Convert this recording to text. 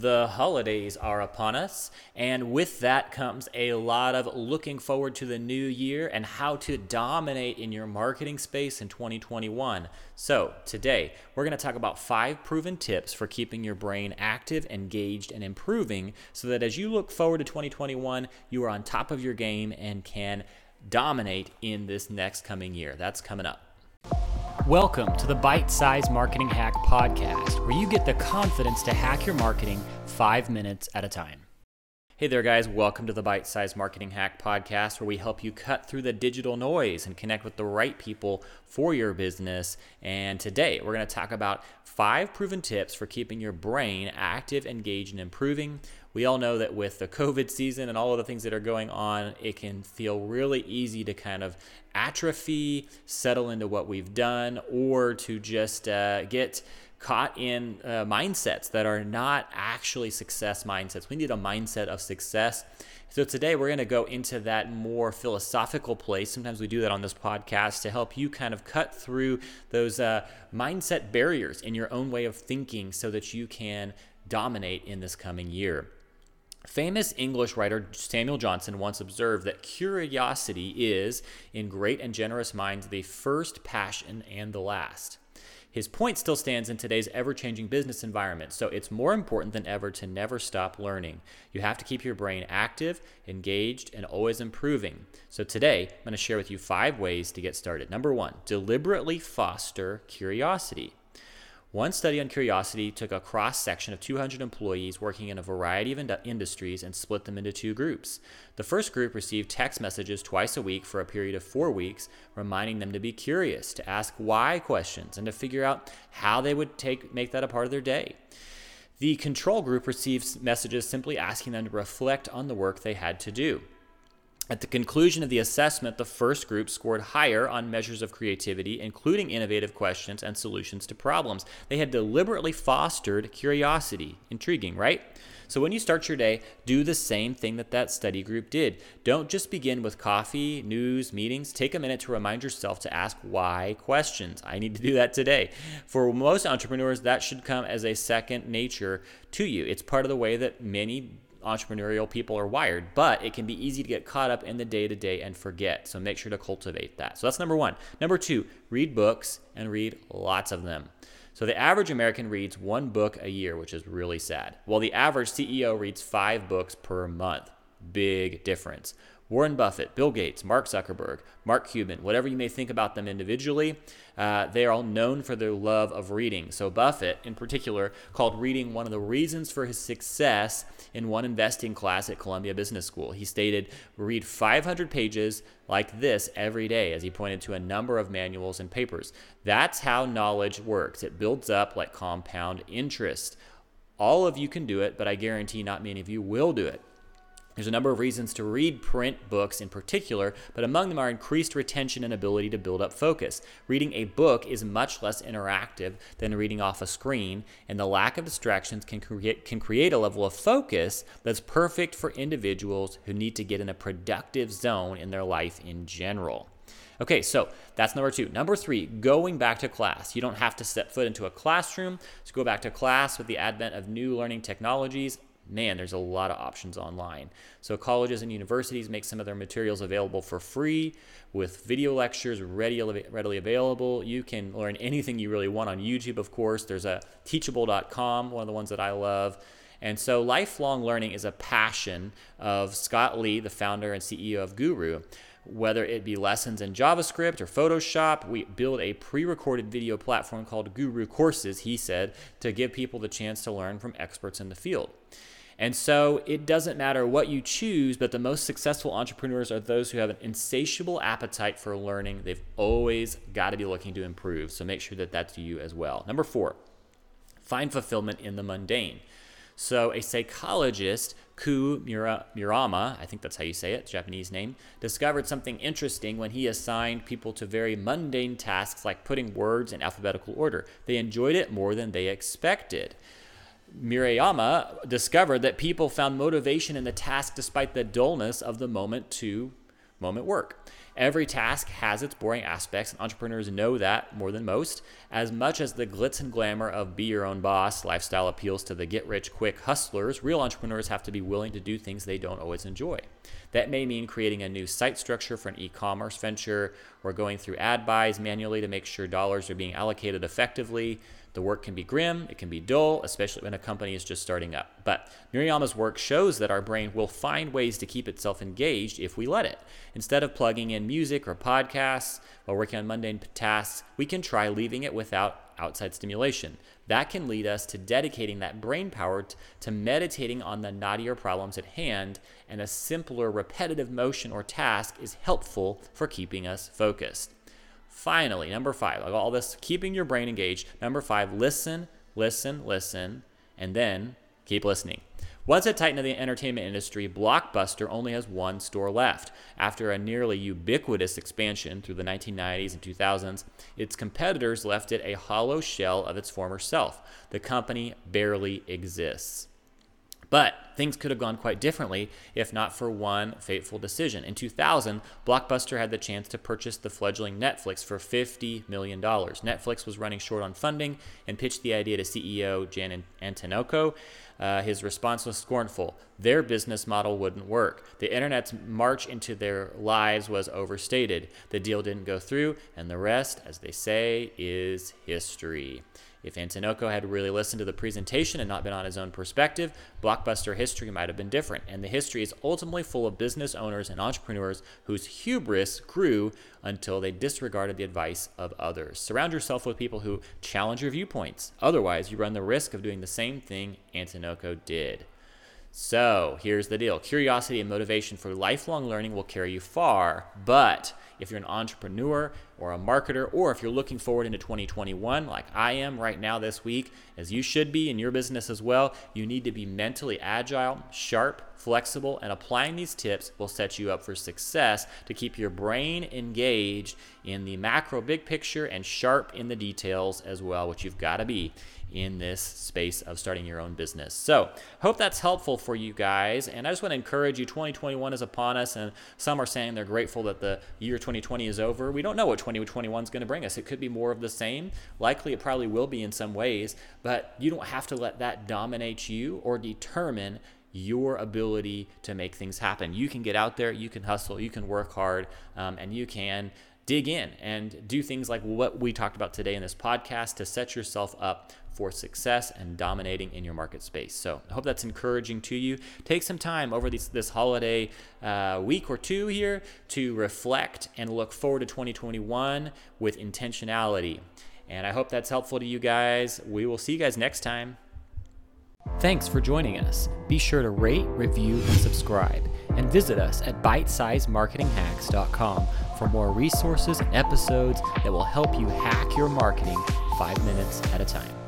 The holidays are upon us, and with that comes a lot of looking forward to the new year and how to dominate in your marketing space in 2021. So, today we're going to talk about five proven tips for keeping your brain active, engaged, and improving so that as you look forward to 2021, you are on top of your game and can dominate in this next coming year. That's coming up. Welcome to the Bite Size Marketing Hack Podcast, where you get the confidence to hack your marketing five minutes at a time. Hey there, guys. Welcome to the Bite Size Marketing Hack Podcast, where we help you cut through the digital noise and connect with the right people for your business. And today, we're going to talk about five proven tips for keeping your brain active, engaged, and improving. We all know that with the COVID season and all of the things that are going on, it can feel really easy to kind of atrophy, settle into what we've done, or to just uh, get caught in uh, mindsets that are not actually success mindsets. We need a mindset of success. So, today we're going to go into that more philosophical place. Sometimes we do that on this podcast to help you kind of cut through those uh, mindset barriers in your own way of thinking so that you can dominate in this coming year. Famous English writer Samuel Johnson once observed that curiosity is, in great and generous minds, the first passion and the last. His point still stands in today's ever changing business environment, so it's more important than ever to never stop learning. You have to keep your brain active, engaged, and always improving. So today, I'm going to share with you five ways to get started. Number one, deliberately foster curiosity. One study on curiosity took a cross section of 200 employees working in a variety of ind- industries and split them into two groups. The first group received text messages twice a week for a period of four weeks, reminding them to be curious, to ask why questions, and to figure out how they would take, make that a part of their day. The control group received messages simply asking them to reflect on the work they had to do. At the conclusion of the assessment, the first group scored higher on measures of creativity, including innovative questions and solutions to problems. They had deliberately fostered curiosity. Intriguing, right? So when you start your day, do the same thing that that study group did. Don't just begin with coffee, news, meetings. Take a minute to remind yourself to ask why questions. I need to do that today. For most entrepreneurs, that should come as a second nature to you. It's part of the way that many entrepreneurial people are wired, but it can be easy to get caught up in the day to day and forget. So make sure to cultivate that. So that's number one. Number two, read books and read lots of them. So the average American reads one book a year, which is really sad, while the average CEO reads five books per month. Big difference. Warren Buffett, Bill Gates, Mark Zuckerberg, Mark Cuban, whatever you may think about them individually, uh, they are all known for their love of reading. So, Buffett, in particular, called reading one of the reasons for his success in one investing class at Columbia Business School. He stated, Read 500 pages like this every day, as he pointed to a number of manuals and papers. That's how knowledge works, it builds up like compound interest. All of you can do it, but I guarantee not many of you will do it. There's a number of reasons to read print books in particular, but among them are increased retention and ability to build up focus. Reading a book is much less interactive than reading off a screen, and the lack of distractions can create, can create a level of focus that's perfect for individuals who need to get in a productive zone in their life in general. Okay, so that's number two. Number three, going back to class. You don't have to step foot into a classroom. So go back to class with the advent of new learning technologies man, there's a lot of options online. So, colleges and universities make some of their materials available for free with video lectures readily available. You can learn anything you really want on YouTube, of course. There's a teachable.com, one of the ones that I love. And so, lifelong learning is a passion of Scott Lee, the founder and CEO of Guru. Whether it be lessons in JavaScript or Photoshop, we build a pre recorded video platform called Guru Courses, he said, to give people the chance to learn from experts in the field. And so it doesn't matter what you choose, but the most successful entrepreneurs are those who have an insatiable appetite for learning. They've always got to be looking to improve. So make sure that that's you as well. Number four, find fulfillment in the mundane. So a psychologist, Ku Murama, I think that's how you say it, Japanese name, discovered something interesting when he assigned people to very mundane tasks like putting words in alphabetical order. They enjoyed it more than they expected. Murayama discovered that people found motivation in the task despite the dullness of the moment to moment work. Every task has its boring aspects, and entrepreneurs know that more than most. As much as the glitz and glamour of be your own boss lifestyle appeals to the get rich quick hustlers, real entrepreneurs have to be willing to do things they don't always enjoy. That may mean creating a new site structure for an e commerce venture or going through ad buys manually to make sure dollars are being allocated effectively. The work can be grim, it can be dull, especially when a company is just starting up. But Murayama's work shows that our brain will find ways to keep itself engaged if we let it. Instead of plugging in music or podcasts while working on mundane tasks, we can try leaving it without outside stimulation. That can lead us to dedicating that brain power t- to meditating on the knottier problems at hand, and a simpler repetitive motion or task is helpful for keeping us focused. Finally, number five, like all this, keeping your brain engaged. Number five, listen, listen, listen, and then keep listening. Once a titan of the entertainment industry, Blockbuster only has one store left. After a nearly ubiquitous expansion through the 1990s and 2000s, its competitors left it a hollow shell of its former self. The company barely exists. But things could have gone quite differently if not for one fateful decision. In 2000, Blockbuster had the chance to purchase the fledgling Netflix for $50 million. Netflix was running short on funding and pitched the idea to CEO Jan Antinoco. Uh, his response was scornful. Their business model wouldn't work. The internet's march into their lives was overstated. The deal didn't go through, and the rest, as they say, is history. If Antinoco had really listened to the presentation and not been on his own perspective, blockbuster history might have been different. And the history is ultimately full of business owners and entrepreneurs whose hubris grew until they disregarded the advice of others. Surround yourself with people who challenge your viewpoints. Otherwise, you run the risk of doing the same thing Did. So here's the deal curiosity and motivation for lifelong learning will carry you far, but if you're an entrepreneur or a marketer, or if you're looking forward into 2021, like I am right now this week, as you should be in your business as well, you need to be mentally agile, sharp, flexible, and applying these tips will set you up for success to keep your brain engaged in the macro big picture and sharp in the details as well, which you've got to be in this space of starting your own business. So, hope that's helpful for you guys. And I just want to encourage you 2021 is upon us, and some are saying they're grateful that the year 2020 is over. We don't know what 2021 is going to bring us. It could be more of the same. Likely, it probably will be in some ways, but you don't have to let that dominate you or determine your ability to make things happen. You can get out there, you can hustle, you can work hard, um, and you can dig in and do things like what we talked about today in this podcast to set yourself up for success and dominating in your market space. So I hope that's encouraging to you. Take some time over this holiday uh, week or two here to reflect and look forward to 2021 with intentionality. And I hope that's helpful to you guys. We will see you guys next time. Thanks for joining us. Be sure to rate, review, and subscribe. And visit us at bitesizemarketinghacks.com for more resources and episodes that will help you hack your marketing five minutes at a time.